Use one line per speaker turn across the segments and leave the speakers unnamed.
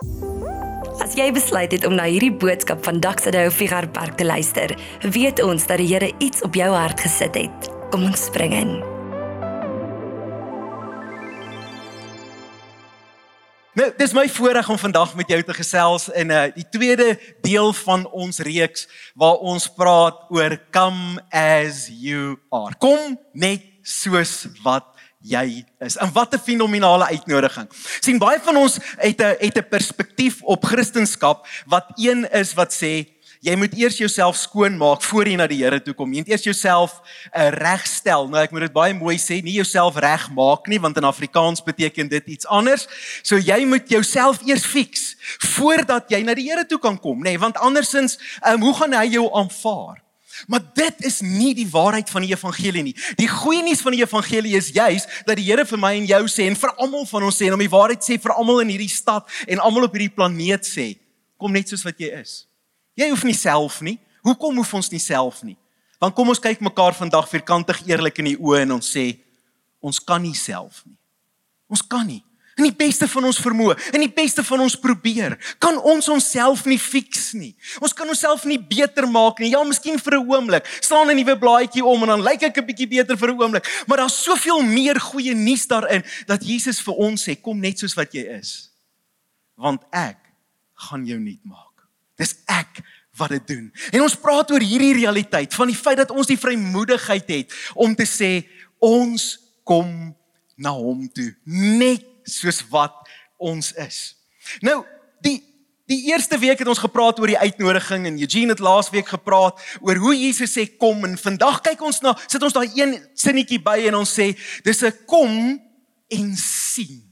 As jy besluit het om na hierdie boodskap van Daksade Figure Park te luister, weet ons dat die Here iets op jou hart gesit het. Kom ons spring in.
Nou, dis my voorreg om vandag met jou te gesels in uh, die tweede deel van ons reeks waar ons praat oor come as you are. Kom net soos wat jy is. En wat 'n fenominale uitnodiging. sien baie van ons het 'n het 'n perspektief op Christendom wat een is wat sê jy moet eers jouself skoon maak voor jy na die Here toe kom. Jy moet eers jouself uh, regstel. Nou ek moet dit baie mooi sê, nie jouself regmaak nie want in Afrikaans beteken dit iets anders. So jy moet jouself eers fix voordat jy na die Here toe kan kom, nê, nee, want andersins um, hoe gaan hy jou aanvaar? Maar dit is nie die waarheid van die evangelie nie. Die goeie nuus van die evangelie is juis dat die Here vir my en jou sê en vir almal van ons sê en om die waarheid sê vir almal in hierdie stad en almal op hierdie planeet sê, kom net soos wat jy is. Jy hoef nie self nie. Hoekom hoef ons nie self nie? Want kom ons kyk mekaar vandag vierkantig eerlik in die oë en ons sê ons kan nie self nie. Ons kan nie in die beste van ons vermoë, in die beste van ons probeer, kan ons onsself nie fix nie. Ons kan onsself nie beter maak nie. Ja, miskien vir 'n oomblik. Slaan 'n nuwe blaadjie om en dan lyk ek 'n bietjie beter vir 'n oomblik, maar daar's soveel meer goeie nuus daarin dat Jesus vir ons sê, kom net soos wat jy is. Want ek gaan jou nuut maak. Dis ek wat dit doen. En ons praat oor hierdie realiteit van die feit dat ons die vrymoedigheid het om te sê ons kom na hom toe net soos wat ons is. Nou, die die eerste week het ons gepraat oor die uitnodiging en Eugene het laasweek gepraat oor hoe Jesus sê kom en vandag kyk ons na sit ons daai een sinnetjie by en ons sê dis 'n kom en sien.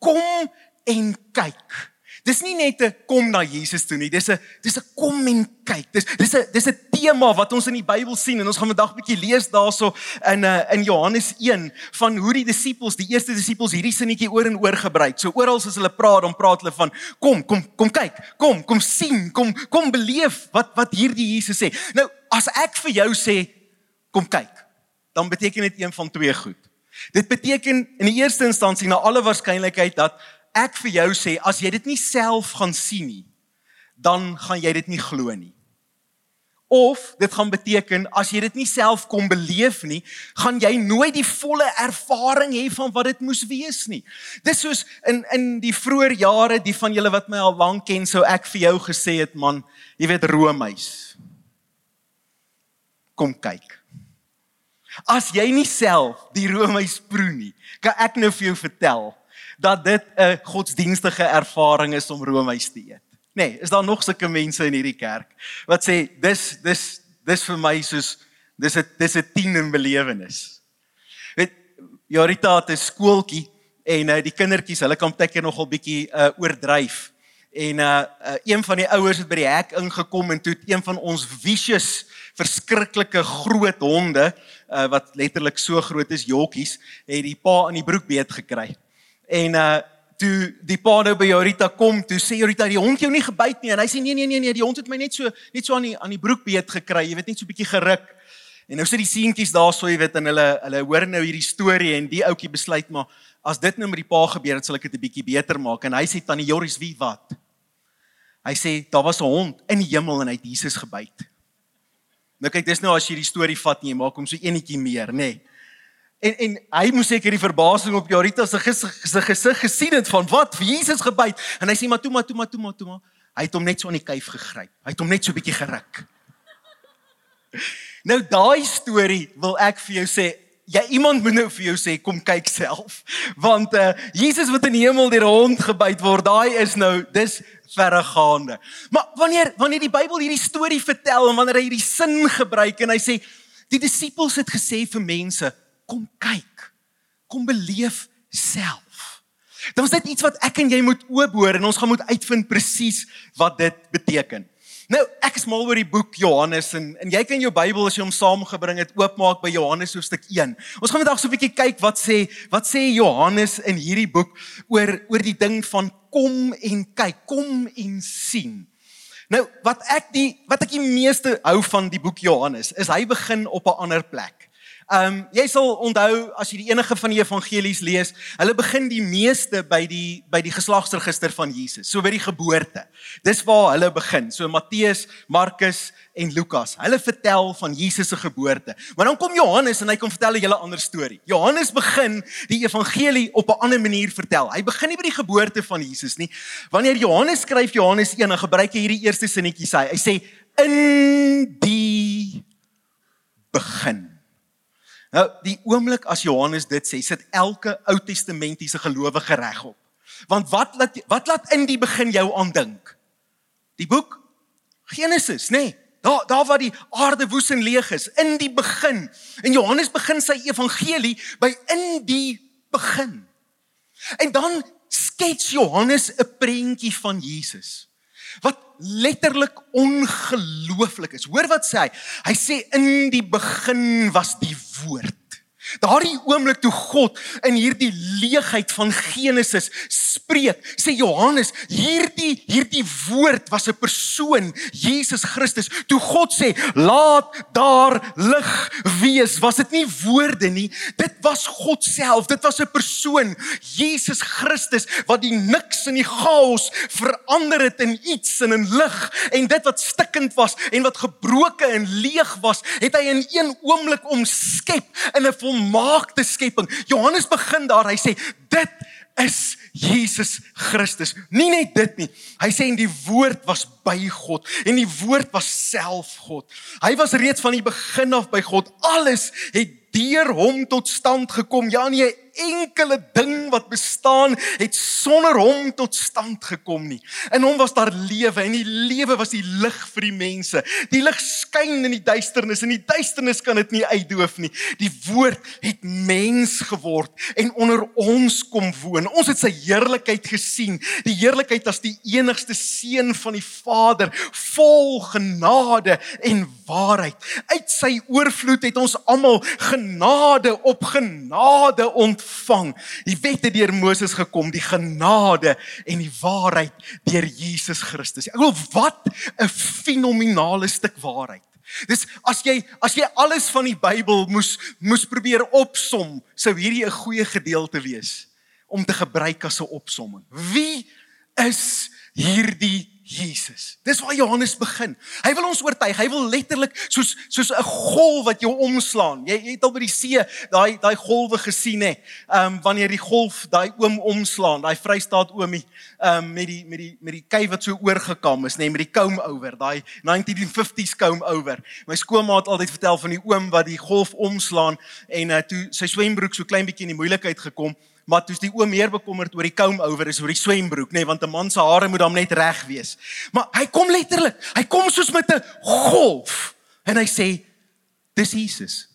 Kom en kyk. Dis nie net 'n kom na Jesus toe nie. Dis 'n dis 'n kom en kyk. Dis dis 'n dis 'n tema wat ons in die Bybel sien en ons gaan vandag 'n bietjie lees daarso in uh, in Johannes 1 van hoe die disippels, die eerste disippels hierdie sinnetjie oor en oor gebruik. So oral as hulle praat, dan praat hulle van kom, kom, kom kyk, kom, kom sien, kom kom beleef wat wat hierdie Jesus sê. Nou, as ek vir jou sê kom kyk, dan beteken dit een van twee goed. Dit beteken in die eerste instansie na alle waarskynlikheid dat ek vir jou sê as jy dit nie self gaan sien nie, dan gaan jy dit nie glo nie. Of dit gaan beteken as jy dit nie self kom beleef nie, gaan jy nooit die volle ervaring hê van wat dit moes wees nie. Dis soos in in die vroeë jare, die van julle wat my al lank ken, sou ek vir jou gesê het man, jy weet roomhuis. Kom kyk. As jy nie self die roomhuis proe nie, kan ek nou vir jou vertel dat dit 'n godsdienstige ervaring is om roomys te eet. Nee, is daar nog sulke mense in hierdie kerk wat sê dis dis dis vir my soos dis 'n dis 'n 10 in belewenis. Weet Jarita het 'n skooltjie en uh, die kindertjies, hulle kan baie keer nogal bietjie uh, oordryf. En uh, uh een van die ouers het by die hek ingekom en toe een van ons vicious verskriklike groot honde uh, wat letterlik so groot is jokkies, het die pa in die broek beet gekry. En uh toe die pa nou by Jorita kom, toe sê Jorita die hond jou nie gebyt nie en hy sê nee nee nee nee, die hond het my net so net so aan die aan die broek beet gekry, jy weet net so bietjie geruk. En nou sit die seentjies daar so, jy weet, en hulle hulle hoor nou hierdie storie en die ouetjie besluit maar as dit nou met die pa gebeur het, sal ek dit 'n bietjie beter maak. En hy sê tannie Joris, wie wat? Hy sê daar was 'n hond in die hemel en hy het Jesus gebyt. Nou kyk, dis nou as jy die storie vat en jy maak hom so enetjie meer, nê. Nee. En en hy moes seker die verbasing op Jarita se gesig gesig gesien het van wat vir Jesus gebyt en hy sê maar toe maar toe maar toe maar toe maar hy het hom net so aan die kuif gegryp. Hy het hom net so bietjie geruk. Nou daai storie wil ek vir jou sê. Ja iemand moet nou vir jou sê kom kyk self. Want uh Jesus wat in die hemel deur 'n hond gebyt word, daai is nou dis verregaande. Maar wanneer wanneer die Bybel hierdie storie vertel en wanneer hy hierdie sin gebruik en hy sê die disippels het gesê vir mense kom kyk. Kom beleef self. Dan is dit iets wat ek en jy moet oophoor en ons gaan moet uitvind presies wat dit beteken. Nou, ek is mal oor die boek Johannes en en jy kan jou Bybel as jy hom saamgebring het oopmaak by Johannes hoofstuk 1. Ons gaan vandag so 'n bietjie kyk wat sê wat sê Johannes in hierdie boek oor oor die ding van kom en kyk, kom en sien. Nou, wat ek die wat ek die meeste hou van die boek Johannes is hy begin op 'n ander plek. Ehm um, jy sal onthou as jy die enige van die evangelies lees, hulle begin die meeste by die by die geslagsregister van Jesus, so by die geboorte. Dis waar hulle begin. So Matteus, Markus en Lukas. Hulle vertel van Jesus se geboorte. Maar dan kom Johannes en hy kom vertel 'n hele ander storie. Johannes begin die evangelie op 'n ander manier vertel. Hy begin nie by die geboorte van Jesus nie. Wanneer Johannes skryf Johannes 1, dan gebruik hy hierdie eerste sinnetjie sê. Hy sê in die begin Nou, die oomblik as Johannes dit sê, sit elke Ou Testamentiese gelowige regop. Want wat laat wat laat in die begin jou aandink? Die boek Genesis, nê? Nee, daar daar waar die aarde woes en leeg is, in die begin. En Johannes begin sy evangelie by in die begin. En dan skets Johannes 'n prentjie van Jesus wat letterlik ongelooflik is. Hoor wat sê hy? Hy sê in die begin was die woord. Daardie oomblik toe God in hierdie leegheid van Genesis spreek, sê Johannes, hierdie hierdie woord was 'n persoon, Jesus Christus. Toe God sê, "Laat daar lig wees," was dit nie woorde nie, dit was God self. Dit was 'n persoon, Jesus Christus, wat die niks in die chaos verander het in iets in 'n lig en dit wat stikkend was en wat gebroke en leeg was, het hy in een oomblik omskep in 'n volmaakte skepping. Johannes begin daar, hy sê dit is Jesus Christus. Nie net dit nie. Hy sê en die woord was by God en die woord was self God. Hy was reeds van die begin af by God. Alles het deur hom tot stand gekom. Ja nee, enkele ding wat bestaan het sonder hom tot stand gekom nie. In hom was daar lewe en die lewe was die lig vir die mense. Die lig skyn in die duisternis en die duisternis kan dit nie uitdoof nie. Die woord het mens geword en onder ons kom woon. Ons het sy heerlikheid gesien. Die heerlikheid as die enigste seun van die Vader, vol genade en waarheid. Uit sy oorvloed het ons almal genade op genade ontvang. Die wet het deur Moses gekom, die genade en die waarheid deur Jesus Christus. Ek wil wat 'n fenominale stuk waarheid. Dis as jy as jy alles van die Bybel moes moes probeer opsom, sou hierdie 'n goeie gedeelte wees om te gebruik as 'n opsomming. Wie is hierdie Jesus. Dis waar Johannes begin. Hy wil ons oortuig. Hy wil letterlik soos soos 'n golf wat jou omslaan. Jy, jy het al by die see daai daai golwe gesien hè. Ehm um, wanneer die golf daai oom omslaan, daai Vrystaat oomie ehm um, met die met die met die kuif wat so oorgekam is, nê, met die comb over, daai 1950s comb over. My skoonma het altyd vertel van die oom wat die golf omslaan en uh, toe sy swembroek so klein bietjie in die moeilikheid gekom maar toe is die oom meer bekommerd oor die comb over is oor die swembroek nê nee, want 'n man se hare moet dan net reg wees. Maar hy kom letterlik, hy kom soos met 'n golf en hy sê dis Jesus.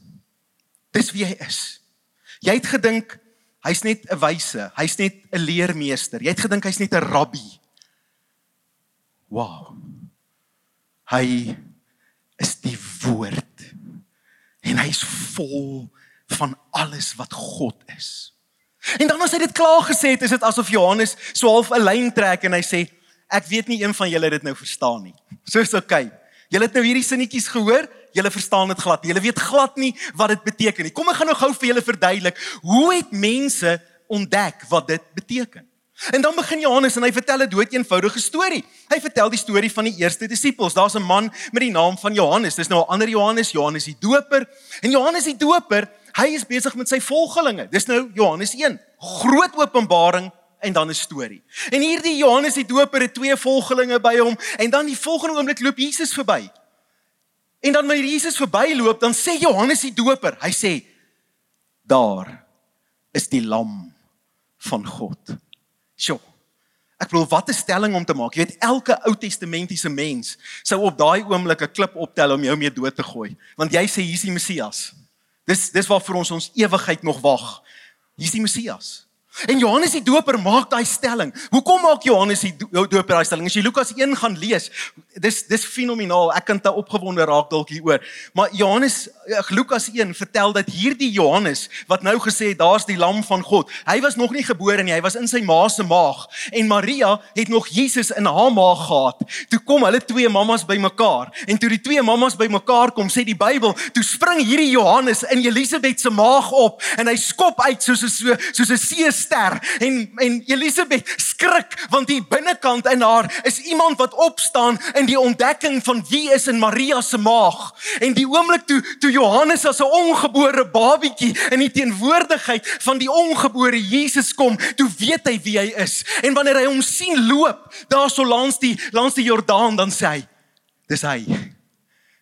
Dis wie hy is. Jy het gedink hy's net 'n wyse, hy's net 'n leermeester. Jy het gedink hy's net 'n rabbi. Wow. Hy is die woord en hy's vol van alles wat God is. En dan as hy dit klaar gesê het, is dit asof Johannes so half 'n lyn trek en hy sê ek weet nie een van julle dit nou verstaan nie. So is okay. Julle het nou hierdie sinnetjies gehoor, julle verstaan dit glad. Julle weet glad nie wat dit beteken nie. Kom ek gaan nou gou vir julle verduidelik hoe het mense ontdek wat dit beteken. En dan begin Johannes en hy vertel 'n dood eenvoudige storie. Hy vertel die storie van die eerste disippels. Daar's 'n man met die naam van Johannes. Dis nou 'n ander Johannes, Johannes die Doper. En Johannes die Doper hy is besig met sy volgelinge. Dis nou Johannes 1. Groot openbaring en dan 'n storie. En hierdie Johannes die Doper het twee volgelinge by hom en dan die volgende oomblik loop Jesus verby. En dan wanneer Jesus verbyloop, dan sê Johannes die Doper, hy sê daar is die lam van God. Sjoe. Ek bedoel wat 'n stelling om te maak. Jy weet elke Ou Testamentiese mens sou op daai oomblik 'n klip optel om jou mee dood te gooi, want jy sê hier's die Messias. Dis dis waarvoor ons ons ewigheid nog wag. Hier's die Messias. En Johannes die Doper maak daai stelling. Hoekom maak Johannes die Doper daai stelling? As jy Lukas 1 gaan lees, dis dis fenomenaal. Ek kan te opgewonde raak dalk hieroor. Maar Johannes Lukas 1 vertel dat hierdie Johannes wat nou gesê het daar's die lam van God. Hy was nog nie gebore nie, hy was in sy ma se maag en Maria het nog Jesus in haar maag gehad. Toe kom hulle twee mammas bymekaar en toe die twee mammas bymekaar kom, sê die Bybel, toe spring hierdie Johannes in Elisabet se maag op en hy skop uit soos 'n so soos 'n see ster en en Elisabeth skrik want die binnekant in haar is iemand wat opstaan in die ontdekking van wie is in Maria se maag. En die oomblik toe toe Johannes as 'n ongebore babietjie in die teenwoordigheid van die ongebore Jesus kom toe weet hy wie hy is. En wanneer hy hom sien loop daar so langs die langs die Jordaan dan sê hy dis hy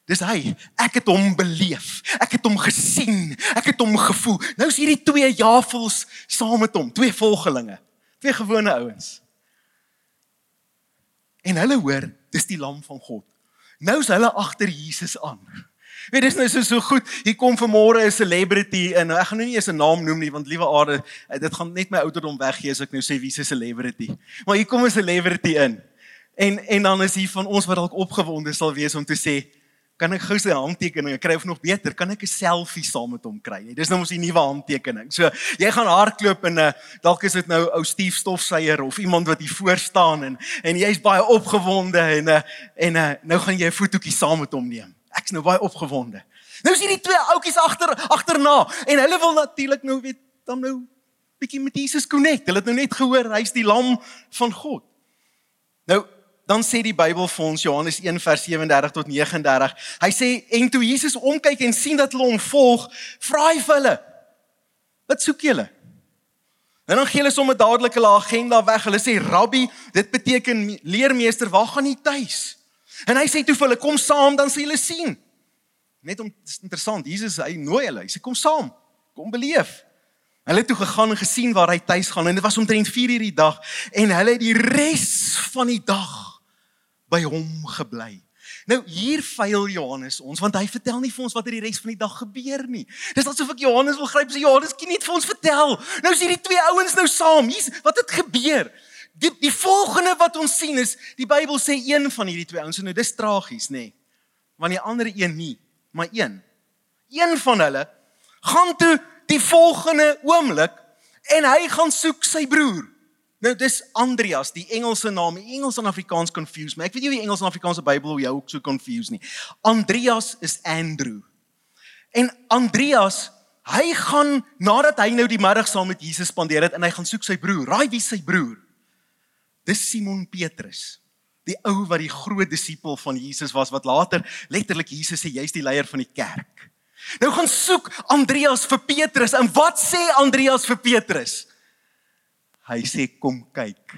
Dis hy. Ek het hom beleef. Ek het hom gesien. Ek het hom gevoel. Nou is hierdie twee Jafels saam met hom, twee volgelinge. Twee gewone ouens. En hulle hoor, dis die lam van God. Nou is hulle agter Jesus aan. Weet dis nou so so goed. Hier kom vanmôre 'n celebrity in. Ek gaan nou nie eens 'n naam noem nie want liewe aarde, dit gaan net my ouderdom weggee as ek nou sê wie se celebrity. Maar hier kom 'n celebrity in. En en dan is hier van ons wat dalk opgewonde sal wees om te sê, kan ek gou sy handtekening kry of nog beter, kan ek 'n selfie saam met hom kry? Dis nou die nuwe handtekening. So jy gaan hardloop en uh, dalk is dit nou ou Steve Stofseier of iemand wat hier voor staan en en jy's baie opgewonde en uh, en uh, nou gaan jy 'n fotootjie saam met hom neem. Ek's nou baie opgewonde. Nou is hierdie twee ouetjies agter agterna en hulle wil natuurlik nou weet dan nou bietjie met Jesus connect. Hulle het nou net gehoor hy's die lam van God. Nou dan sê die Bybel vir ons Johannes 1 vers 37 tot 39. Hy sê en toe Jesus omkyk en sien dat hulle hom volg, vra hy vir hulle: "Wat soek julle?" En dan gee hulle sommer dadelik hulle agenda weg. Hulle sê: "Rabbi, dit beteken leermeester, waar gaan jy tuis?" En hy sê toe vir hulle: "Kom saam, dan sal julle sien." Net om interessant, Jesus hy nooi hulle. Hy sê: "Kom saam. Kom beleef." Hulle het toe gegaan en gesien waar hy tuis gaan en dit was omtrent 4 uur die dag en hulle het die res van die dag by hom gebly. Nou hier feil Johannes ons want hy vertel nie vir ons wat er die res van die dag gebeur nie. Dis asof ek Johannes wil gryp sê Johannes kan nie vir ons vertel. Nou is hierdie twee ouens nou saam. Hier's wat het gebeur. Die die volgende wat ons sien is die Bybel sê een van hierdie twee ouens en nou dis tragies nê. Nee, want die ander een nie, maar een. Een van hulle gaan toe die volgende oomblik en hy gaan soek sy broer. Nou dis Andreas, die Engelse naam. Engels en Afrikaans confuse my. Ek weet nie hoe die Engels en Afrikaanse Bybel jou ook so confuse nie. Andreas is Andrew. En Andreas, hy gaan nadat hy nou die middag saam met Jesus spandeer het en hy gaan soek sy broer. Raai wie sy broer? Dis Simon Petrus. Die ou wat die groot disipel van Jesus was wat later letterlik Jesus sê jy's die leier van die kerk. Nou gaan soek Andreas vir Petrus en wat sê Andreas vir Petrus? Hy sê kom kyk.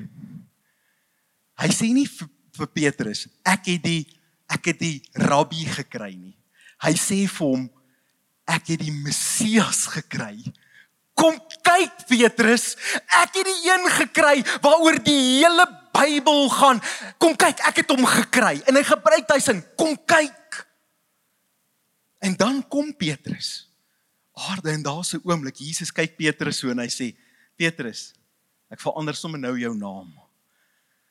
Hy sê nie vir, vir Petrus, ek het die ek het die rabbi gekry nie. Hy sê vir hom ek het die Messias gekry. Kom kyk Petrus, ek het die een gekry waaroor die hele Bybel gaan. Kom kyk, ek het hom gekry. En hy gebruik hy sin, kom kyk. En dan kom Petrus. Aarde en daar's 'n oomblik Jesus kyk Petrus so en hy sê Petrus, Ek verander sommer nou jou naam.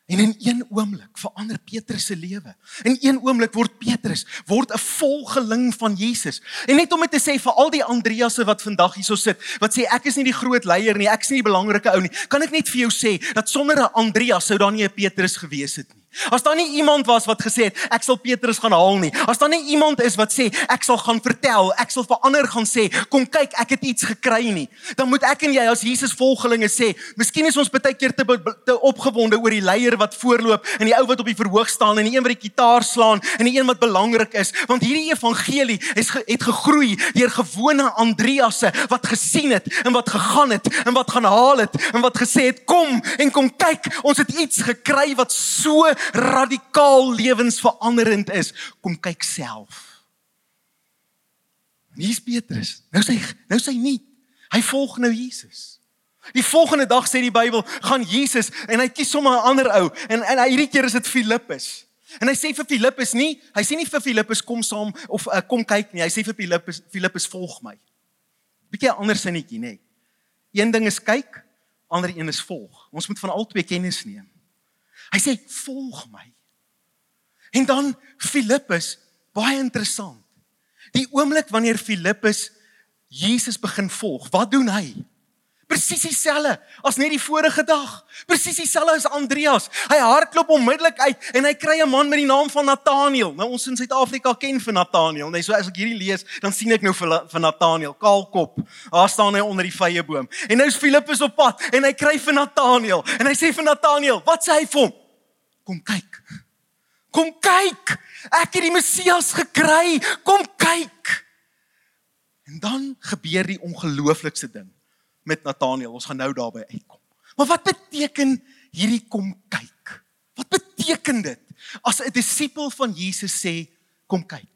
En in een oomblik verander Petrus se lewe. In een oomblik word Petrus word 'n volgeling van Jesus. En net om dit te sê vir al die Andreasse wat vandag hierso sit, wat sê ek is nie die groot leier nie, ek is nie die belangrike ou nie, kan ek net vir jou sê dat sonder 'n Andreas sou daar nie 'n Petrus gewees het nie. As daar nie iemand was wat gesê het ek sal Petrus gaan haal nie. As daar nie iemand is wat sê ek sal gaan vertel, ek sal vir ander gaan sê, kom kyk, ek het iets gekry nie. Dan moet ek en jy as Jesus volgelinge sê, miskien is ons baie keer te, te opgewonde oor die leier wat voorloop en die ou wat op die verhoog staan en die een wat die kitaar slaan en die een wat belangrik is, want hierdie evangelie is het gegroei deur gewone Andreasse wat gesien het en wat gegaan het en wat gaan haal het en wat gesê het kom en kom kyk, ons het iets gekry wat so radikaal lewensveranderend is, kom kyk self. Hier's Petrus. Nou sê nou sê nie. Hy volg nou Jesus. Die volgende dag sê die Bybel, gaan Jesus en hy kies sommer 'n ander ou en en hierdie keer is dit Filippus. En hy sê vir Filippus nie, hy sê nie vir Filippus kom saam of uh, kom kyk nie. Hy sê vir Filippus Filippus volg my. Bietjie 'n ander sinnetjie nê. Een ding is kyk, Ander een is volg. Ons moet van albei kennis neem. Hy sê volg my. En dan Filippus, baie interessant. Die oomblik wanneer Filippus Jesus begin volg, wat doen hy? Presies dieselfde as net die vorige dag. Presies dieselfde as Andreas. Hy hardloop onmiddellik uit en hy kry 'n man met die naam van Nathaniel. Nou ons in Suid-Afrika ken vir Nathaniel. Net so as ek hierdie lees, dan sien ek nou vir vir Nathaniel, kaalkop. Daar staan hy onder die vyeboom. En nou is Filippus op pad en hy kry vir Nathaniel en hy sê vir Nathaniel, "Wat sê hy vir hom?" Kom kyk. Kom kyk. Ek het die Messias gekry. Kom kyk. En dan gebeur die ongelooflikste ding met Nathaniel. Ons gaan nou daarby uitkom. Maar wat beteken hierdie kom kyk? Wat beteken dit as 'n disipel van Jesus sê kom kyk?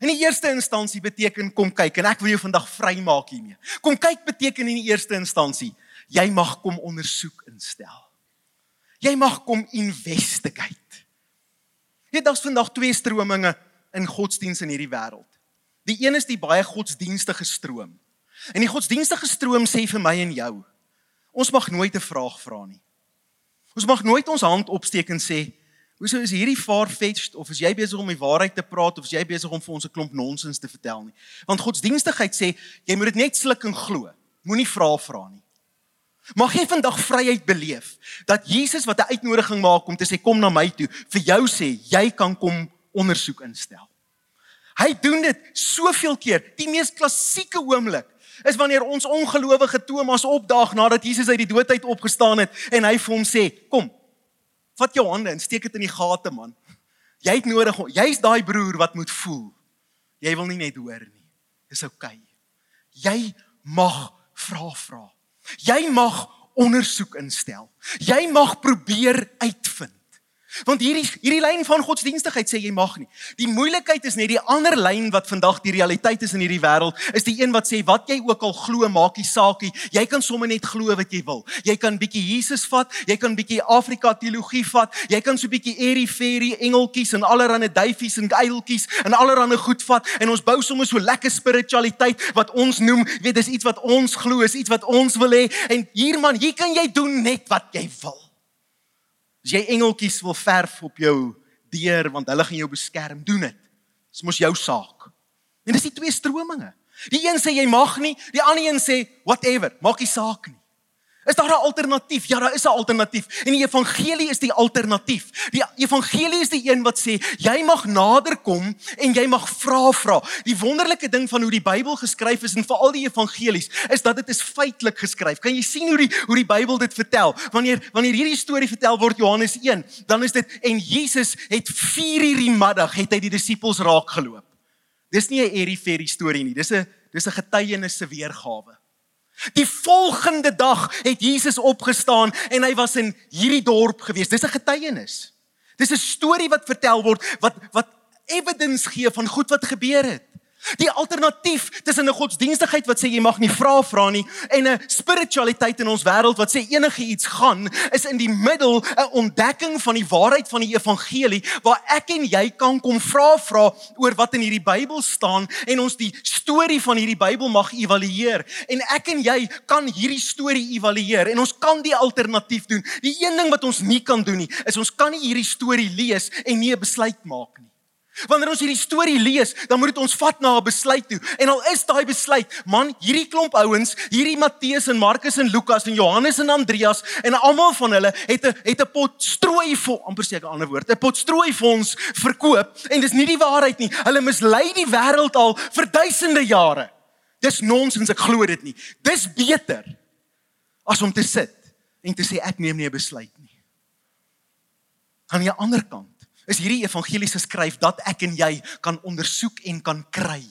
In die eerste instansie beteken kom kyk en ek wil jou vandag vrymaak hiermee. Kom kyk beteken in die eerste instansie jy mag kom ondersoek instel. Jy mag kom investigate. Dit is vandag twee strominge in godsdiens in hierdie wêreld. Die een is die baie godsdienstige stroom. En die godsdienstige stroom sê vir my en jou, ons mag nooit 'n vraag vra nie. Ons mag nooit ons hand opsteek en sê, "Hoeso is hierdie far-fetched of is jy besig om die waarheid te praat of is jy besig om vir ons 'n klomp nonsens te vertel nie?" Want godsdienstigheid sê, jy moet dit net sluk en glo. Moenie vra vra nie. Mag jy vandag vryheid beleef dat Jesus wat 'n uitnodiging maak om te sê kom na my toe, vir jou sê jy kan kom ondersoek instel. Hy doen dit soveel keer. Die mees klassieke oomblik is wanneer ons ongelowige Thomas opdaag nadat Jesus uit die dood uit opgestaan het en hy vir hom sê: "Kom. Vat jou hande en steek dit in die gate, man. Jy het nodig, jy's daai broer wat moet voel. Jy wil nie net hoor nie. Dis oukei. Okay. Jy mag vra vra. Jy mag ondersoek instel. Jy mag probeer uitvind. Want hierdie hierdie lyn van godsdienstigheid sê jy mag nie. Die moeilikheid is net die ander lyn wat vandag die realiteit is in hierdie wêreld, is die een wat sê wat jy ook al glo, maak nie saakie. Jy kan sommer net glo wat jy wil. Jy kan bietjie Jesus vat, jy kan bietjie Afrika teologie vat, jy kan so bietjie airy fairy engeltjies en allerlei duifies en uiltjies en allerlei goed vat en ons bou sommer so lekker spiritualiteit wat ons noem, weet dis iets wat ons glo, is iets wat ons wil hê en hier man, hier kan jy doen net wat jy wil. As jy engeltjies wil verf op jou deur want hulle gaan jou beskerm, doen dit. Dis mos jou saak. En dis die twee strominge. Die een sê jy mag nie, die ander een sê whatever, maak nie saak nie. Is daar 'n alternatief? Ja, daar is 'n alternatief. En die evangelie is die alternatief. Die evangelie is die een wat sê jy mag naderkom en jy mag vra vra. Die wonderlike ding van hoe die Bybel geskryf is en veral die evangelies is dat dit is feitelik geskryf. Kan jy sien hoe die hoe die Bybel dit vertel? Wanneer wanneer hierdie storie vertel word Johannes 1, dan is dit en Jesus het 4 uur die middag het hy die disippels raak geloop. Dis nie 'n airy fairy storie nie. Dis 'n dis 'n getuienis se weergawe. Die volgende dag het Jesus opgestaan en hy was in hierdie dorp gewees. Dis 'n getuienis. Dis 'n storie wat vertel word wat wat evidence gee van goed wat gebeur het. Die alternatief tussen 'n godsdienstigheid wat sê jy mag nie vra vra nie en 'n spiritualiteit in ons wêreld wat sê enige iets gaan is in die middel 'n ontdekking van die waarheid van die evangelie waar ek en jy kan kom vra vra oor wat in hierdie Bybel staan en ons die storie van hierdie Bybel mag evalueer en ek en jy kan hierdie storie evalueer en ons kan die alternatief doen. Die een ding wat ons nie kan doen nie is ons kan nie hierdie storie lees en nie 'n besluit maak nie. Wanneer ons hierdie storie lees, dan moet dit ons vat na 'n besluit toe. En al is daai besluit, man, hierdie klomp ouens, hierdie Matteus en Markus en Lukas en Johannes en Andreas en almal van hulle het 'n het 'n pot strooi vir amper seker 'n ander woord, 'n pot strooi vir ons verkoop en dis nie die waarheid nie. Hulle mislei die wêreld al vir duisende jare. Dis nonsens, ek glo dit nie. Dis beter as om te sit en te sê ek neem nie 'n besluit nie. Aan die ander kant is hierdie evangeliese skryf dat ek en jy kan ondersoek en kan kry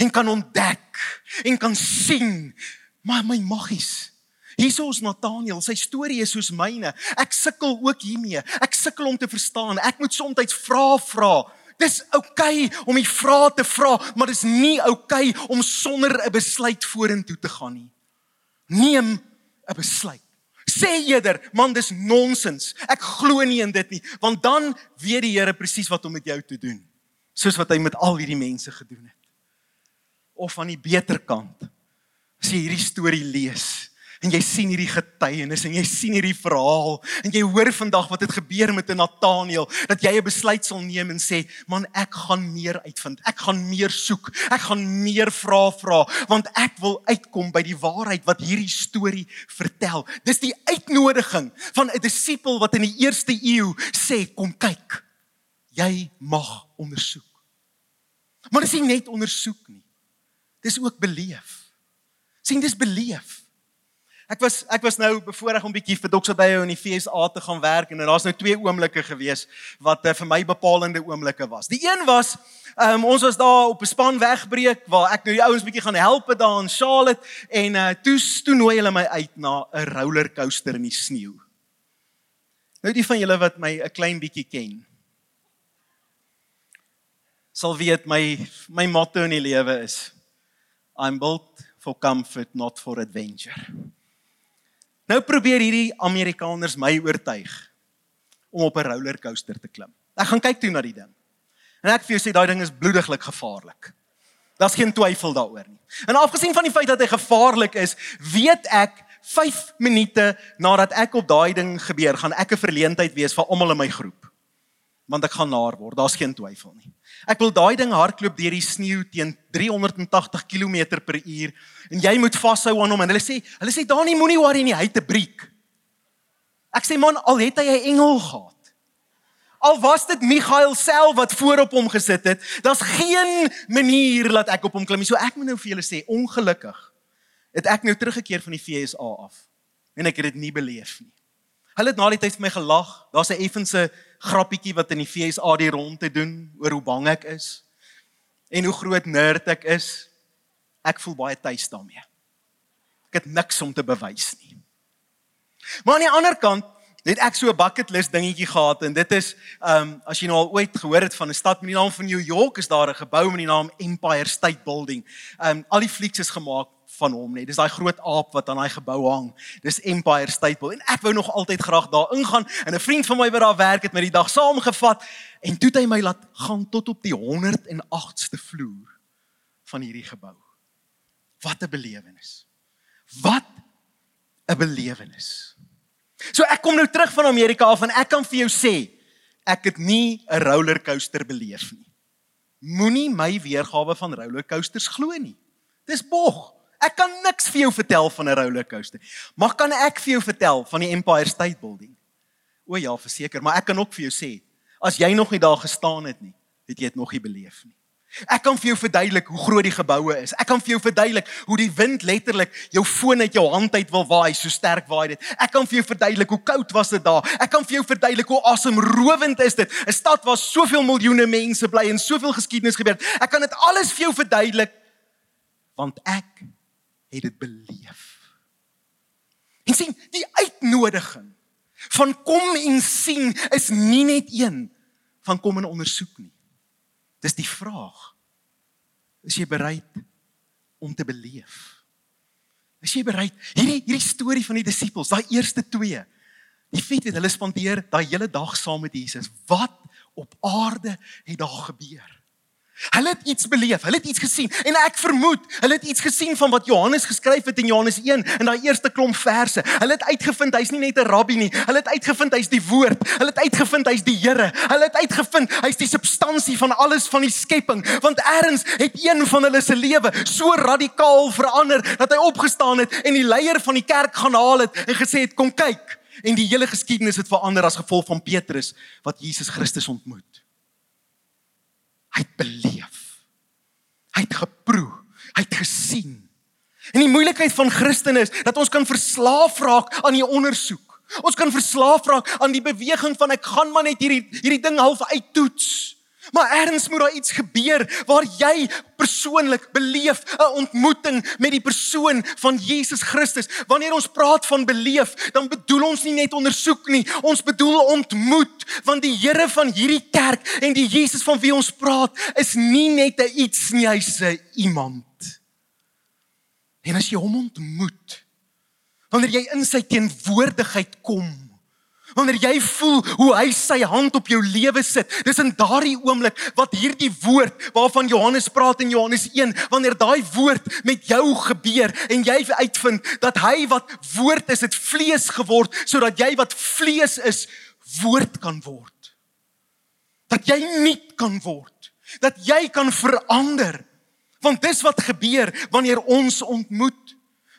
en kan ontdek en kan sien maar my maggies Hierso is Nathaniel, sy storie is soos myne. Ek sukkel ook hiermee. Ek sukkel om te verstaan. Ek moet soms vra vra. Dis oukei okay om die vrae te vra, maar dis nie oukei okay om sonder 'n besluit vorentoe te gaan nie. Neem 'n besluit. Sê eerder, man, dis nonsens. Ek glo nie in dit nie, want dan weet die Here presies wat om met jou te doen, soos wat hy met al hierdie mense gedoen het. Of aan die beter kant, as jy hierdie storie lees En jy sien hierdie getuienis en jy sien hierdie verhaal en jy hoor vandag wat het gebeur met Nathaniel dat jy 'n besluit sal neem en sê, "Man, ek gaan meer uitvind. Ek gaan meer soek. Ek gaan meer vra vra want ek wil uitkom by die waarheid wat hierdie storie vertel." Dis die uitnodiging van 'n disipel wat in die eerste eeu sê, "Kom kyk. Jy mag ondersoek." Maar dis nie net ondersoek nie. Dis ook beleef. sien dis beleef. Ek was ek was nou bevoorreg om bietjie vir Dr. Bayo in die FSA te gaan werk en daar's nou twee oomblikke gewees wat uh, vir my bepalende oomblikke was. Die een was um, ons was daar op 'n span wegbreek waar ek nou die ouens bietjie gaan help daar in Charlotte en uh, toe toe nooi hulle my uit na 'n rollercoaster in die sneeu. Nou die van julle wat my 'n klein bietjie ken sal weet my my motto in die lewe is I'm built for comfort not for adventure. Nou probeer hierdie Amerikaners my oortuig om op 'n rollercoaster te klim. Ek gaan kyk toe na die ding. En ek vir jou sê daai ding is bloediglik gevaarlik. Daar's geen twyfel daaroor nie. En afgesien van die feit dat hy gevaarlik is, weet ek 5 minute nadat ek op daai ding gebeur, gaan ek 'n verleentheid wees vir almal in my groep. Want ek gaan naar word, daar's geen twyfel nie. Ek wil daai ding hardloop deur die sneeu teen 380 km/h en jy moet vashou aan hom en hulle sê hulle sê Dani moenie worry nie hy het 'n breek. Ek sê man al het hy 'n engel gehad. Al was dit Michael self wat voorop hom gesit het, daar's geen manier dat ek op hom klim nie. So ek moet nou vir julle sê ongelukkig het ek nou teruggekeer van die FSA af en ek het dit nie beleef nie. Hulle het na die tyd vir my gelag. Daar's 'n effense grappietjie wat in die FSA die rond te doen oor hoe bang ek is en hoe groot nerd ek is. Ek voel baie tuis daarmee. Ek het niks om te bewys nie. Maar aan die ander kant het ek so 'n bucket list dingetjie gehad en dit is ehm um, as jy nou al ooit gehoor het van 'n stad met die naam van New York is daar 'n gebou met die naam Empire State Building. Ehm um, al die flieks is gemaak van hom nie. Dis daai groot aap wat aan daai gebou hang. Dis Empire State Building. En ek wou nog altyd graag daar ingaan en 'n vriend van my wat daar werk het met die dag saamgevat en toe het hy my laat gaan tot op die 108ste vloer van hierdie gebou. Wat 'n belewenis. Wat 'n belewenis. So ek kom nou terug van Amerika af en ek kan vir jou sê ek het nie 'n rollercoaster beleef nie. Moenie my weergawe van rollercoasters glo nie. Dis bog. Ek kan niks vir jou vertel van 'n rollercoaster. Maar kan ek vir jou vertel van die Empire State Building? O ja, verseker, maar ek kan ook vir jou sê, as jy nog nie daar gestaan het nie, het jy dit nog nie beleef nie. Ek kan vir jou verduidelik hoe groot die geboue is. Ek kan vir jou verduidelik hoe die wind letterlik jou foon uit jou hand uit wil waai, so sterk waai dit. Ek kan vir jou verduidelik hoe koud was dit daar. Ek kan vir jou verduidelik hoe asemrowend is dit. 'n Stad waar soveel miljoene mense bly en soveel geskiedenis gebeur. Ek kan dit alles vir jou verduidelik want ek het dit beleef. En sien, die uitnodiging van kom en sien is nie net een van kom en ondersoek nie. Dis die vraag. Is jy bereid om te beleef? Is jy bereid? Hierdie hierdie storie van die disippels, daai eerste twee. Die feit dat hulle spandeer daai hele dag saam met Jesus. Wat op aarde het daar gebeur? Hulle het iets beleef, hulle het iets gesien en ek vermoed hulle het iets gesien van wat Johannes geskryf het in Johannes 1 in daai eerste klomp verse. Hulle het uitgevind hy's nie net 'n rabbi nie. Hulle het uitgevind hy's die woord. Hulle het uitgevind hy's die Here. Hulle het uitgevind hy's die substansie van alles van die skepping. Want eers het een van hulle se lewe so radikaal verander dat hy opgestaan het en die leier van die kerk gaan haal het en gesê het kom kyk en die hele geskiedenis het verander as gevolg van Petrus wat Jesus Christus ontmoet. Hy het beleef. Hy het geproe. Hy het gesien. En die moeilikheid van Christen is dat ons kan verslaaf raak aan die ondersoek. Ons kan verslaaf raak aan die beweging van ek gaan maar net hierdie hierdie ding half uittoets. Maar eers moet daar iets gebeur waar jy persoonlik beleef 'n ontmoeting met die persoon van Jesus Christus. Wanneer ons praat van beleef, dan bedoel ons nie net ondersoek nie, ons bedoel ontmoet, want die Here van hierdie kerk en die Jesus van wie ons praat, is nie net 'n iets nie, hy's 'n iemand. En as jy hom ontmoet, wanneer jy in sy teenwoordigheid kom, Wanneer jy voel hoe hy sy hand op jou lewe sit, dis in daardie oomblik wat hierdie woord waarvan Johannes praat in Johannes 1, wanneer daai woord met jou gebeur en jy uitvind dat hy wat woord is, het vlees geword sodat jy wat vlees is, woord kan word. Dat jy nuut kan word, dat jy kan verander. Want dis wat gebeur wanneer ons ontmoet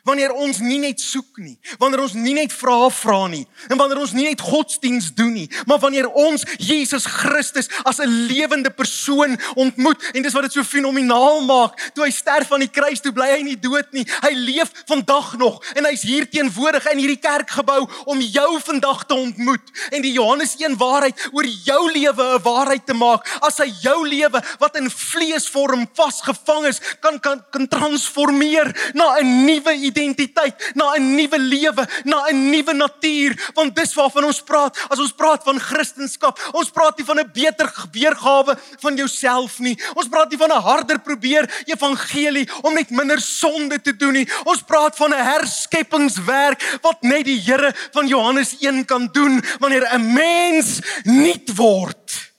wanneer ons nie net soek nie, wanneer ons nie net vra vra nie, en wanneer ons nie net godsdiens doen nie, maar wanneer ons Jesus Christus as 'n lewende persoon ontmoet en dis wat dit so fenomenaal maak. Toe hy sterf aan die kruis, toe bly hy nie dood nie. Hy leef vandag nog en hy's hier teenwoordig in hierdie kerkgebou om jou vandag te ontmoet en die Johannes 1 waarheid oor jou lewe 'n waarheid te maak. As hy jou lewe wat in vleesvorm vasgevang is, kan kan kan transformeer na 'n nuwe identiteit, na 'n nuwe lewe, na 'n nuwe natuur, want dis waarvan ons praat. As ons praat van Christendom, ons praat nie van 'n beter weergawe van jouself nie. Ons praat nie van 'n harder probeer evangelie om net minder sonde te doen nie. Ons praat van 'n herskepingswerk wat net die Here van Johannes 1 kan doen wanneer 'n mens nuut word.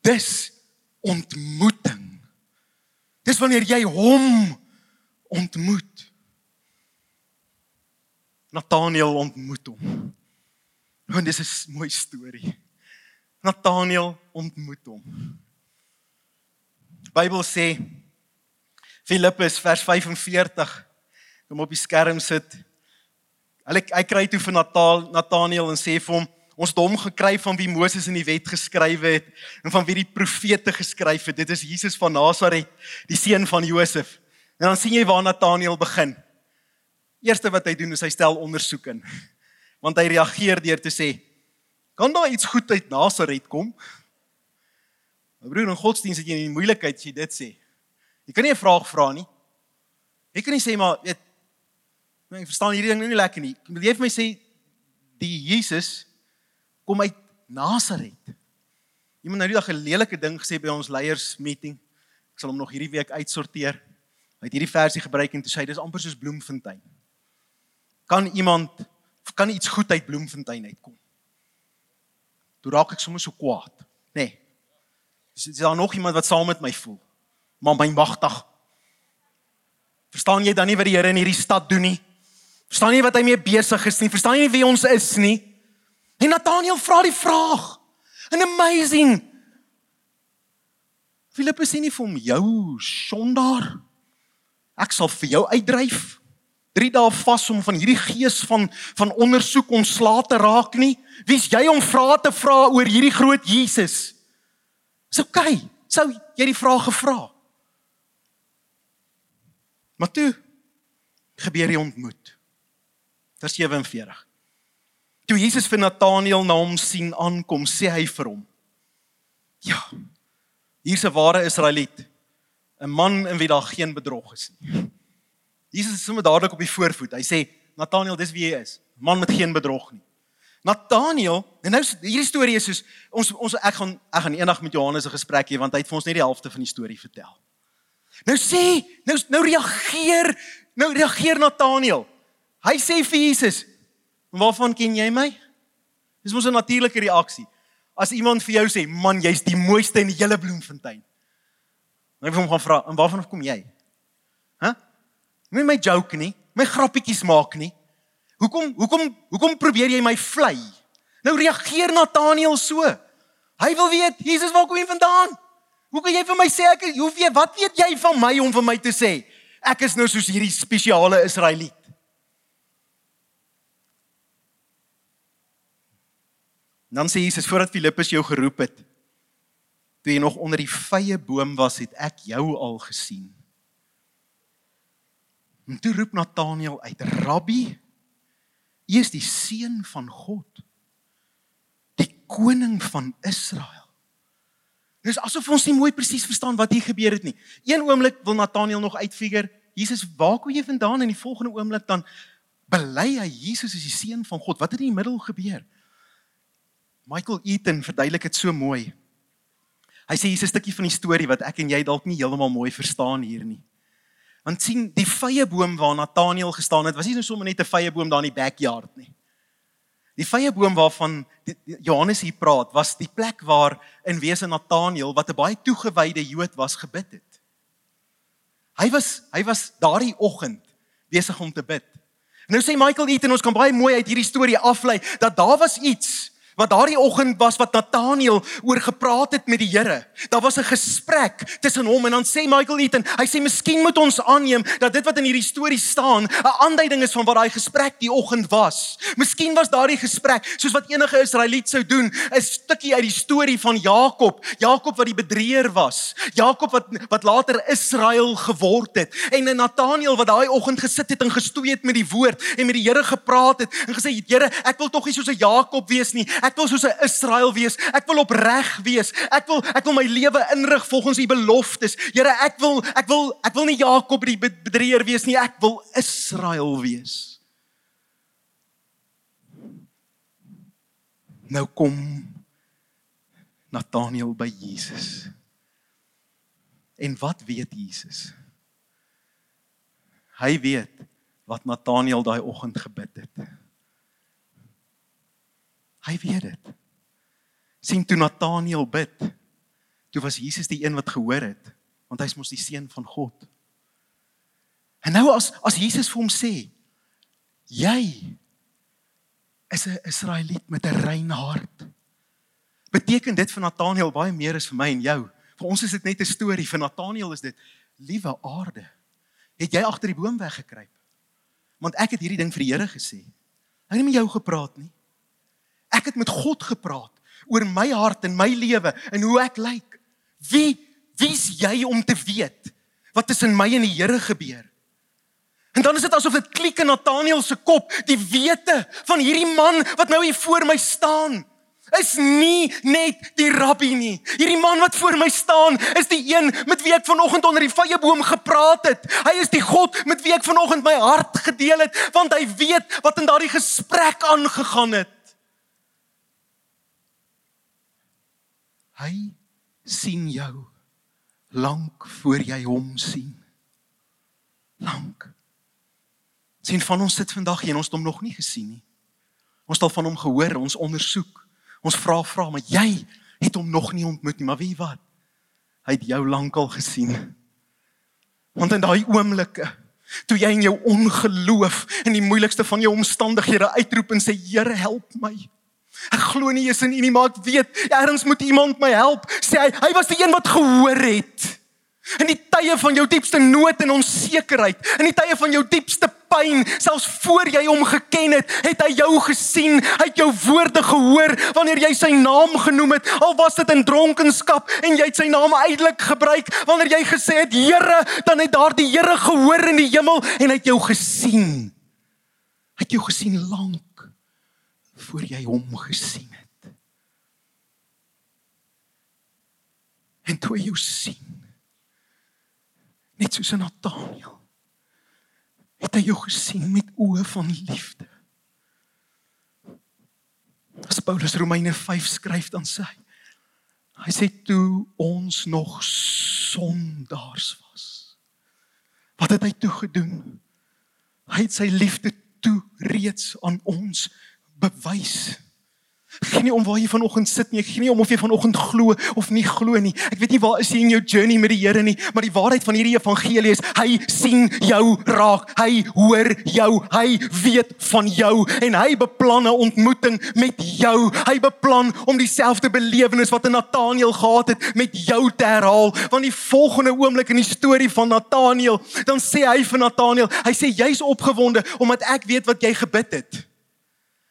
Dis ontmoeting. Dis wanneer jy hom ontmoet. Nathaniel ontmoet hom. Want dis 'n mooi storie. Nathaniel ontmoet hom. Die Bybel sê Filippus vers 45 kom op die skerm sit. Hulle hy kry toe vir Natal Nathaniel en sê vir hom ons het hom gekry van wie Moses in die wet geskryf het en van wie die profete geskryf het. Dit is Jesus van Nasaret, die seun van Josef. En dan sien jy waar Nathaniel begin. Eerste wat hy doen is hy stel ondersoek in. Want hy reageer deur te sê: "Kan daar iets goed uit Nasaret kom?" My broer, in godsdienst het jy nie moeilikheid as jy dit sê. Jy kan nie 'n vraag vra nie. Jy kan nie sê maar weet nee, ek verstaan hierdie ding nou nie lekker nie. Jy moet vir my sê die Jesus kom uit Nasaret. Iemand nou die dag 'n lelike ding gesê by ons leiers meeting. Ek sal hom nog hierdie week uitsorteer. Hy het hierdie versie gebruik en toe sê hy dis amper soos Bloemfontein kan iemand kan iets goed uit Bloemfontein uitkom. Toe raak ek sommer so kwaad, nê. Nee. Is, is daar nog iemand wat saam met my voel? Maar my magtig. Verstaan jy dan nie wat die Here in hierdie stad doen nie? Verstaan jy wat hy mee besig is nie? Verstaan jy wie ons is nie? En Nathaniel vra die vraag. An amazing. Filippus sê nie vir hom jou sondaar. Ek sal vir jou uitdryf. 3 dae vas om van hierdie gees van van ondersoek ontslae te raak nie. Wie's jy om vrae te vra oor hierdie groot Jesus? Dis oukei. Okay. Sou jy die vraag gevra? Maar toe gebeur die ontmoet. Vers 47. Toe Jesus vir Nathanael na hom sien aankom, sê hy vir hom: "Ja, hier's 'n ware Israeliet, 'n man in wie daar geen bedrog is nie." Jesus is sommer dadelik op die voorvoet. Hy sê, "Nathaniel, dis wie jy is. Man met geen bedrog nie." Nathaniel, en nou hierdie storie is soos ons ons ek gaan ek gaan eendag met Johannes 'n gesprek hê want hy het vir ons net die helfte van die storie vertel. Nou sê, nou nou reageer, nou reageer Nathaniel. Hy sê vir Jesus, "Waarvan ken jy my?" Dis mos 'n natuurlike reaksie. As iemand vir jou sê, "Man, jy's die mooiste in die hele Bloemfontein." Dan ek hom gaan vra, "En waarvan kom jy?" Hæ? Huh? Nie my joke nie, my grappietjies maak nie. Hoekom hoekom hoekom probeer jy my vlei? Nou reageer Nathaniel so. Hy wil weet, Jesus, waar kom jy vandaan? Hoe kan jy vir my sê ek hoe weet wat weet jy van my om vir my te sê ek is nou soos hierdie spesiale Israeliet? Dan sê Jesus voordat Filippus jou geroep het, toe jy nog onder die vrye boom was, het ek jou al gesien. En toe roep Nathanael uit: "Rabbi, U is die seun van God, die koning van Israel." Dis asof ons nie mooi presies verstaan wat hier gebeur het nie. Een oomblik wil Nathanael nog uitfigure, Jesus, waar kom jy vandaan? En die volgende oomblik dan bely hy Jesus is die seun van God. Wat het in die middel gebeur? Michael Eaton verduidelik dit so mooi. Hy sê hier's 'n stukkie van die storie wat ek en jy dalk nie heeltemal mooi verstaan hier nie. Want sien, die vrye boom waar Nathaniel gestaan het, was nie sommer net 'n vrye boom daar in die backyard nie. Die vyeboom waarvan Johannes hier praat, was die plek waar in wese Nathaniel wat 'n baie toegewyde Jood was gebid het. Hy was hy was daardie oggend besig om te bid. Nou sê Michael Eaton ons kan baie mooi uit hierdie storie aflei dat daar was iets wat daardie oggend was wat Nathaniel oor gepraat het met die Here. Daar was 'n gesprek tussen hom en dan sê Michael Eaton, hy sê miskien moet ons aanneem dat dit wat in hierdie storie staan, 'n aanduiding is van wat daai gesprek die oggend was. Miskien was daardie gesprek soos wat enige Israeliet sou doen, 'n stukkie uit die storie van Jakob, Jakob wat die bedrieër was, Jakob wat wat later Israel geword het en Nathaniel wat daai oggend gesit het en gestoei het met die woord en met die Here gepraat het en gesê, "Here, ek wil tog nie soos 'n Jakob wees nie. Ek wil soos 'n Israel wees. Ek wil opreg wees. Ek wil ek wil my lewe inrig volgens u beloftes. Here, ek wil ek wil ek wil nie Jakob die bedrieër wees nie. Ek wil Israel wees. Nou kom Nathaniel by Jesus. En wat weet Jesus? Hy weet wat Nathaniel daai oggend gebid het. Hy weet dit. sien toe Nathaniel bid, toe was Jesus die een wat gehoor het, want hy's mos die seun van God. En nou as as Jesus vir hom sê, jy is 'n Israeliet met 'n rein hart. Beteken dit vir Nathaniel baie meer as vir my en jou. Vir ons is dit net 'n storie, vir Nathaniel is dit liewe aarde. Het jy agter die boom weggekruip? Want ek het hierdie ding vir die Here gesê. Hy het nie met jou gepraat nie. Ek het met God gepraat oor my hart en my lewe en hoe ek lyk. Wie wie's jy om te weet wat tussen my en die Here gebeur? En dan is dit asof dit klik in Nathaniel se kop, die wete van hierdie man wat nou hier voor my staan. Is nie net die rabbi nie. Hierdie man wat voor my staan, is die een met wie ek vanoggend onder die vyeboom gepraat het. Hy is die God met wie ek vanoggend my hart gedeel het, want hy weet wat in daardie gesprek aangegaan het. Hy sien jou lank voor jy hom sien. Lank. Sien van ons sit vandag hier en ons het hom nog nie gesien nie. Ons het al van hom gehoor, ons ondersoek. Ons vra vra, maar jy het hom nog nie ontmoet nie, maar wie wat? Hy het jou lankal gesien. Want in daai oomblikke toe jy in jou ongeloof in die moeilikste van jou omstandighede uitroep en sê Here help my Ek glo nie eens in U nie, maar ek weet ergens moet iemand my help. Sê hy, hy was die een wat gehoor het. In die tye van jou diepste nood en onsekerheid, in die tye van jou diepste pyn, selfs voor jy hom geken het, het hy jou gesien, hy het jou woorde gehoor wanneer jy sy naam genoem het, al was dit in dronkenskap en jy het sy naam uitelik gebruik wanneer jy gesê het Here, dan het daardie Here gehoor in die hemel en hy het jou gesien. Hy het jou gesien lank voor jy hom gesien het. En toe jy sien net soos Nathaniel het hy jou gesien met oë van liefde. As Paulus Romeine 5 skryf dan sê hy hy sê toe ons nog sondaars was. Wat het hy toe gedoen? Hy het sy liefde toe reeds aan ons bewys. Geen nie om waar jy vanoggend sit nie, geen nie om of jy vanoggend glo of nie glo nie. Ek weet nie waar is jy in jou journey met die Here nie, maar die waarheid van hierdie evangelie is hy sien jou raak. Hy hoor jou. Hy weet van jou en hy beplan 'n ontmoeting met jou. Hy beplan om dieselfde belewenis wat Nathaniel gehad het met jou te herhaal. Want die volgende oomblik in die storie van Nathaniel, dan sê hy vir Nathaniel, hy sê jy's opgewonde omdat ek weet wat jy gebid het.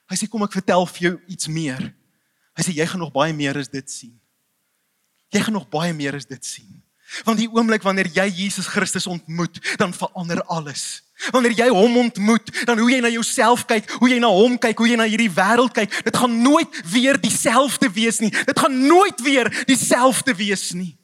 Hy sê kom ek vertel vir jou iets meer. Hy sê jy gaan nog baie meer as dit sien. Jy gaan nog baie meer as dit sien. Want die oomblik wanneer jy Jesus Christus ontmoet, dan verander alles. Wanneer jy hom ontmoet, dan hoe jy na jouself kyk, hoe jy na hom kyk, hoe jy na hierdie wêreld kyk, dit gaan nooit weer dieselfde wees nie. Dit gaan nooit weer dieselfde wees nie.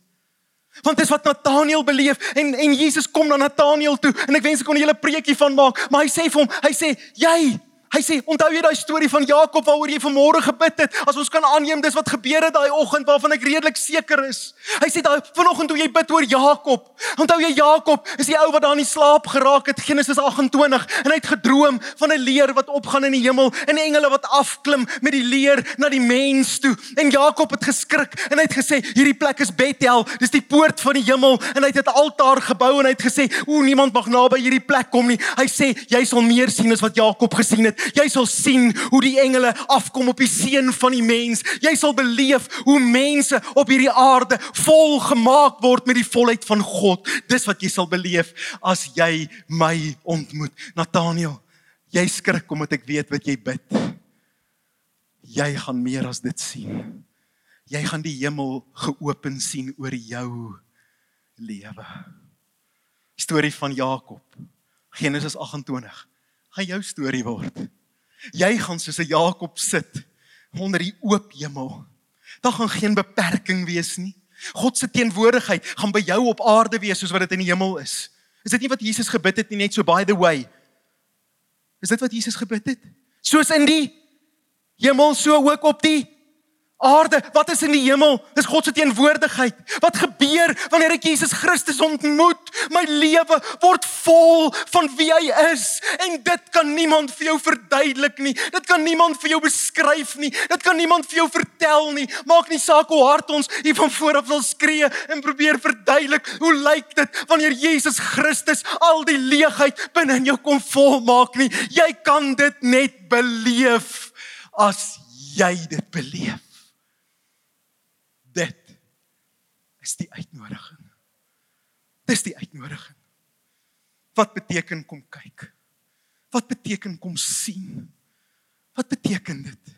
Want dis wat Nathaniel beleef en en Jesus kom na Nathaniel toe en ek wens ek kon 'n hele preekie van maak, maar hy sê vir hom, hy sê jy Hy sê, onthou jy daai storie van Jakob waaroor jy vanmôre gebid het? As ons kan aanneem dis wat gebeur het daai oggend waarvan ek redelik seker is. Hy sê daai vanoggend toe jy bid oor Jakob. Onthou jy Jakob is die ou wat daar in die slaap geraak het, Genesis 28, en hy het gedroom van 'n leer wat opgaan in die hemel en engele wat afklim met die leer na die mens toe. En Jakob het geskrik en hy het gesê, hierdie plek is Bethel, dis die poort van die hemel en hy het 'n altaar gebou en hy het gesê, o niemand mag naby hierdie plek kom nie. Hy sê jy sal meer sien as wat Jakob gesien het. Jy sal sien hoe die engele afkom op die seun van die mens. Jy sal beleef hoe mense op hierdie aarde vol gemaak word met die volheid van God. Dis wat jy sal beleef as jy my ontmoet. Nathaniel, jy skrik omdat ek weet wat jy bid. Jy gaan meer as dit sien. Jy gaan die hemel geopen sien oor jou lewe. Storie van Jakob. Genesis 28 gaan jou storie word. Jy gaan soos 'n Jakob sit onder die oop hemel. Daar gaan geen beperking wees nie. God se teenwoordigheid gaan by jou op aarde wees soos wat dit in die hemel is. Is dit nie wat Jesus gebid het nie net so by the way? Is dit wat Jesus gebid het? Soos in die hemel so ook op die aarde, wat is in die hemel? Dis God se teenwoordigheid. Wat gebeur wanneer ek Jesus Christus ontmoet? My lewe word vol van wie hy is en dit kan niemand vir jou verduidelik nie. Dit kan niemand vir jou beskryf nie. Dit kan niemand vir jou vertel nie. Maak nie saak hoe hard ons hier van voor af wil skree en probeer verduidelik hoe lyk dit wanneer Jesus Christus al die leegheid binne in jou kom volmaak nie. Jy kan dit net beleef as jy dit beleef. Dit is die uitnodiging. Dis die uitnodiging. Wat beteken kom kyk? Wat beteken kom sien? Wat beteken dit?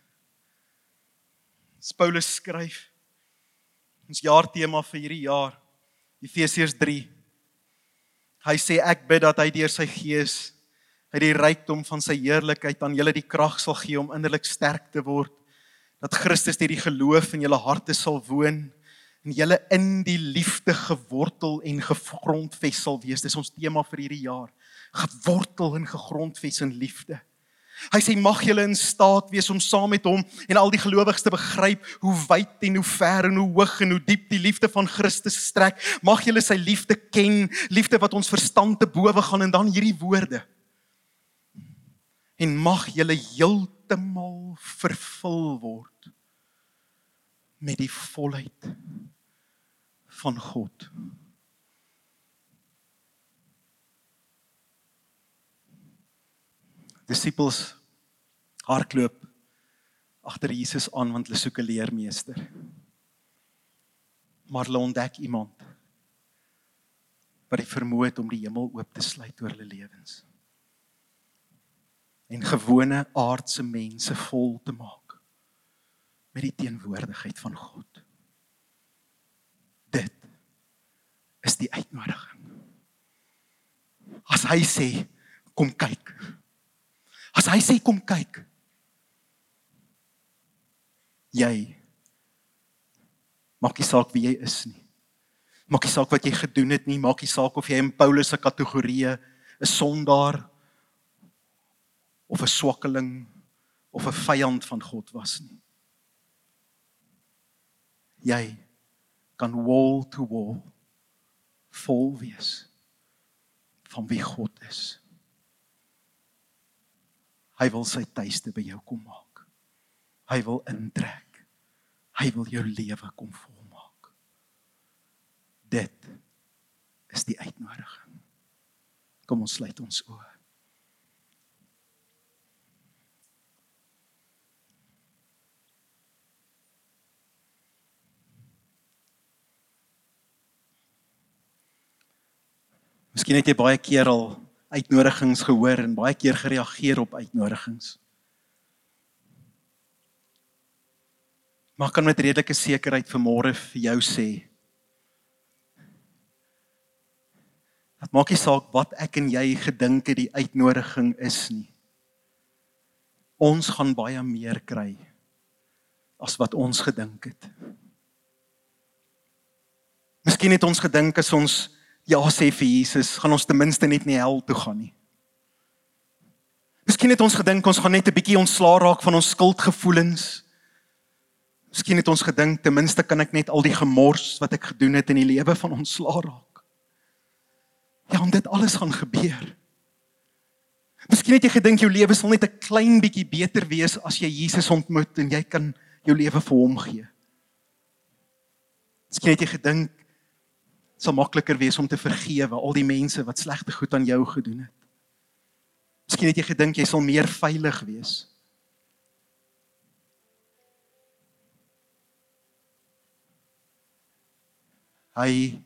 Paulus skryf ons jaartema vir hierdie jaar Efesiërs 3. Hy sê ek bid dat hy deur sy gees uit die rykdom van sy heerlikheid aan julle die krag sal gee om innerlik sterk te word dat Christus deur die geloof in julle harte sal woon en julle in die liefde gewortel en gegrondves sal wees. Dis ons tema vir hierdie jaar. Gewortel en gegrondves in liefde. Hy sê mag julle in staat wees om saam met hom en al die gelowiges te begryp hoe wyd en hoe ver en hoe hoog en hoe diep die liefde van Christus strek. Mag julle sy liefde ken, liefde wat ons verstand te bowe gaan en dan hierdie woorde. En mag julle heeltemal vervul word met die volheid van God. Disippels hardloop agter Jesus aan want hulle soek 'n leermeester. Maar hulle ontdek iemand wat die vermoë het om die hemel oop te sluit oor hulle lewens. En gewone aardse mense vol te maak met die teenwoordigheid van God. Dit is die uitnodiging. As hy sê kom kyk. As hy sê kom kyk. Jy maak nie saak wie jy is nie. Maak nie saak wat jy gedoen het nie, maak nie saak of jy in Paulus se kategorie 'n sondaar of 'n swakkeling of 'n vyand van God was nie jy kan wall to wall vol wees van wie God is. Hy wil sy tuiste by jou kom maak. Hy wil intrek. Hy wil jou lewe kom volmaak. Dit is die uitnodiging. Kom ons sluit ons oë. Miskien het jy baie keer al uitnodigings gehoor en baie keer gereageer op uitnodigings. Maar kan met redelike sekerheid vanmôre vir jou sê dat maak nie saak wat ek en jy gedink het die uitnodiging is nie. Ons gaan baie meer kry as wat ons gedink het. Miskien het ons gedink as ons ja sê vir Jesus, gaan ons ten minste net nie hel toe gaan nie. Miskien het ons gedink ons gaan net 'n bietjie ontslaa raak van ons skuldgevoelens. Miskien het ons gedink ten minste kan ek net al die gemors wat ek gedoen het in die lewe van ontslaa raak. Ja, en dit alles gaan gebeur. Miskien het jy gedink jou lewe sal net 'n klein bietjie beter wees as jy Jesus ontmoet en jy kan jou lewe vir hom gee. Miskien het jy gedink sal makliker wees om te vergewe al die mense wat slegte goed aan jou gedoen het. Miskien het jy gedink jy sal meer veilig wees. Hy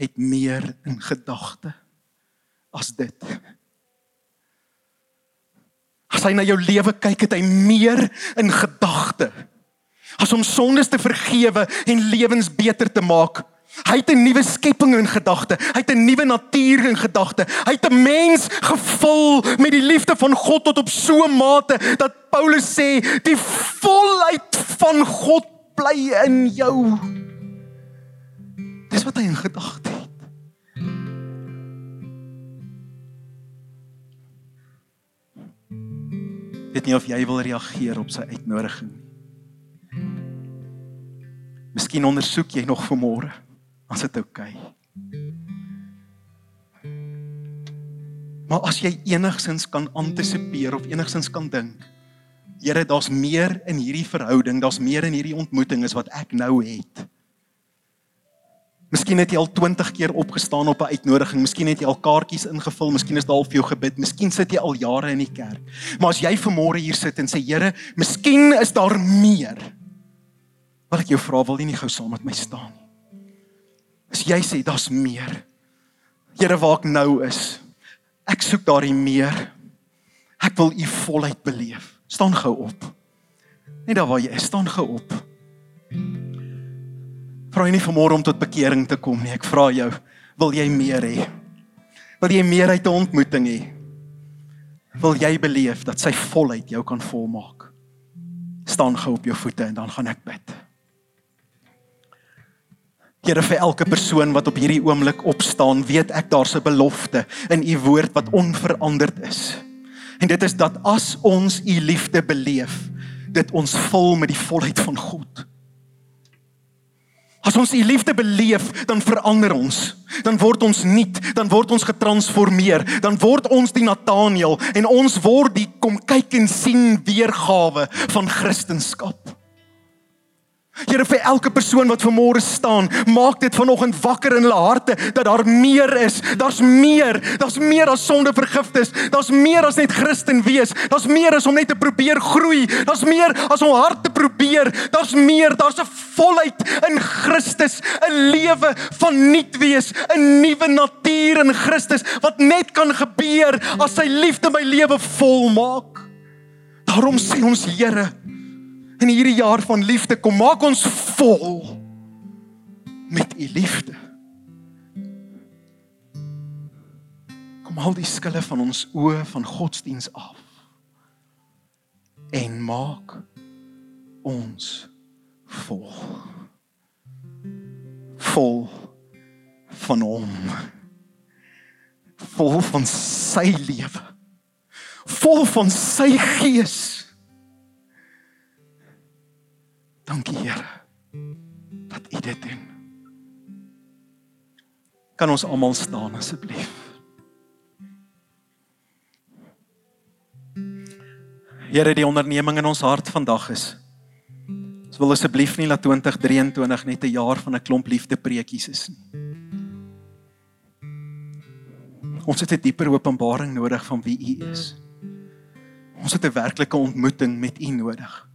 het meer in gedagte as dit. As hy na jou lewe kyk, het hy meer in gedagte. As om sondes te vergewe en lewens beter te maak. Hy het 'n nuwe skepping in gedagte. Hy het 'n nuwe natuur in gedagte. Hy het 'n mens gevul met die liefde van God tot op so 'n mate dat Paulus sê, "Die volheid van God bly in jou." Dis wat hy in gedagte het. weet nie of jy wil reageer op sy uitnodiging nie. Miskien ondersoek jy nog vanmôre as dit oukei. Okay. Maar as jy enigsins kan antisipeer of enigsins kan dink, Here, daar's meer in hierdie verhouding, daar's meer in hierdie ontmoeting as wat ek nou het. Miskien het jy al 20 keer opgestaan op 'n uitnodiging, miskien het jy al kaartjies ingevul, miskien is daar al vir jou gebid, miskien sit jy al jare in die kerk. Maar as jy vanmôre hier sit en sê Here, miskien is daar meer. Wil ek jou vra, wil jy nie gou saam met my staan nie? As jy sê daar's meer. Here, waar ek nou is, ek soek daardie meer. Ek wil u volheid beleef. Staan gou op. Net daar waar jy is, staan gou op vra nie vanmôre om tot bekering te kom nie. Ek vra jou, wil jy meer hê? Wil jy meer uit 'n ontmoeting hê? Wil jy beleef dat sy volheid jou kan volmaak? Staan gou op jou voete en dan gaan ek bid. Here vir elke persoon wat op hierdie oomblik opstaan, weet ek daar's 'n belofte in u woord wat onveranderd is. En dit is dat as ons u liefde beleef, dit ons vul met die volheid van God. As ons u liefde beleef, dan verander ons. Dan word ons nuut, dan word ons getransformeer, dan word ons die Nathaniel en ons word die kom kyk en sien weergawe van Christendom. Here vir elke persoon wat vanmôre staan, maak dit vanoggend wakker in hulle harte dat daar meer is. Daar's meer. Daar's meer as sonde vergifnis. Daar's meer as net Christen wees. Daar's meer as om net te probeer groei. Daar's meer as om hard te probeer. Daar's meer. Daar's 'n volheid in Christus, 'n lewe van nuut wees, 'n nuwe natuur in Christus wat net kan gebeur as sy liefde my lewe volmaak. Daarom sê ons Here, in hierdie jaar van liefde kom maak ons vol met u liefde. Kom al die skille van ons oë van godsdiens af en maak ons vol. Vol van hom. Vol van sy lewe. Vol van sy gees Dankie Here dat U dit doen. Kan ons almal staan asseblief? Here, die onderneming in ons hart vandag is. Ons wil asseblief nie laat 2023 net 'n jaar van 'n klomp liefdepreekies is nie. Ons het 'n dieper openbaring nodig van wie U is. Ons het 'n werklike ontmoeting met U nodig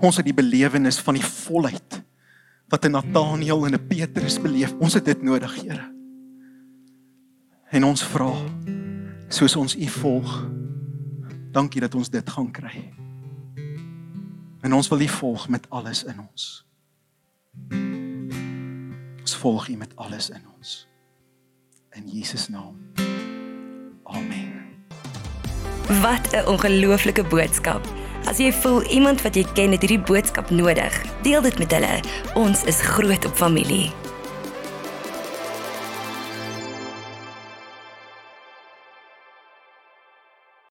ons het die belewenis van die volheid wat 'n Nathaniel en 'n Petrus beleef. Ons het dit nodig, Here. En ons vra soos ons U volg. Dankie dat ons dit gaan kry. En ons wil U volg met alles in ons. Ons volg U met alles in ons. In Jesus naam. Amen.
Wat 'n ongelooflike boodskap. As jy voel iemand wat jy ken het hierdie boodskap nodig, deel dit met hulle. Ons is groot op familie.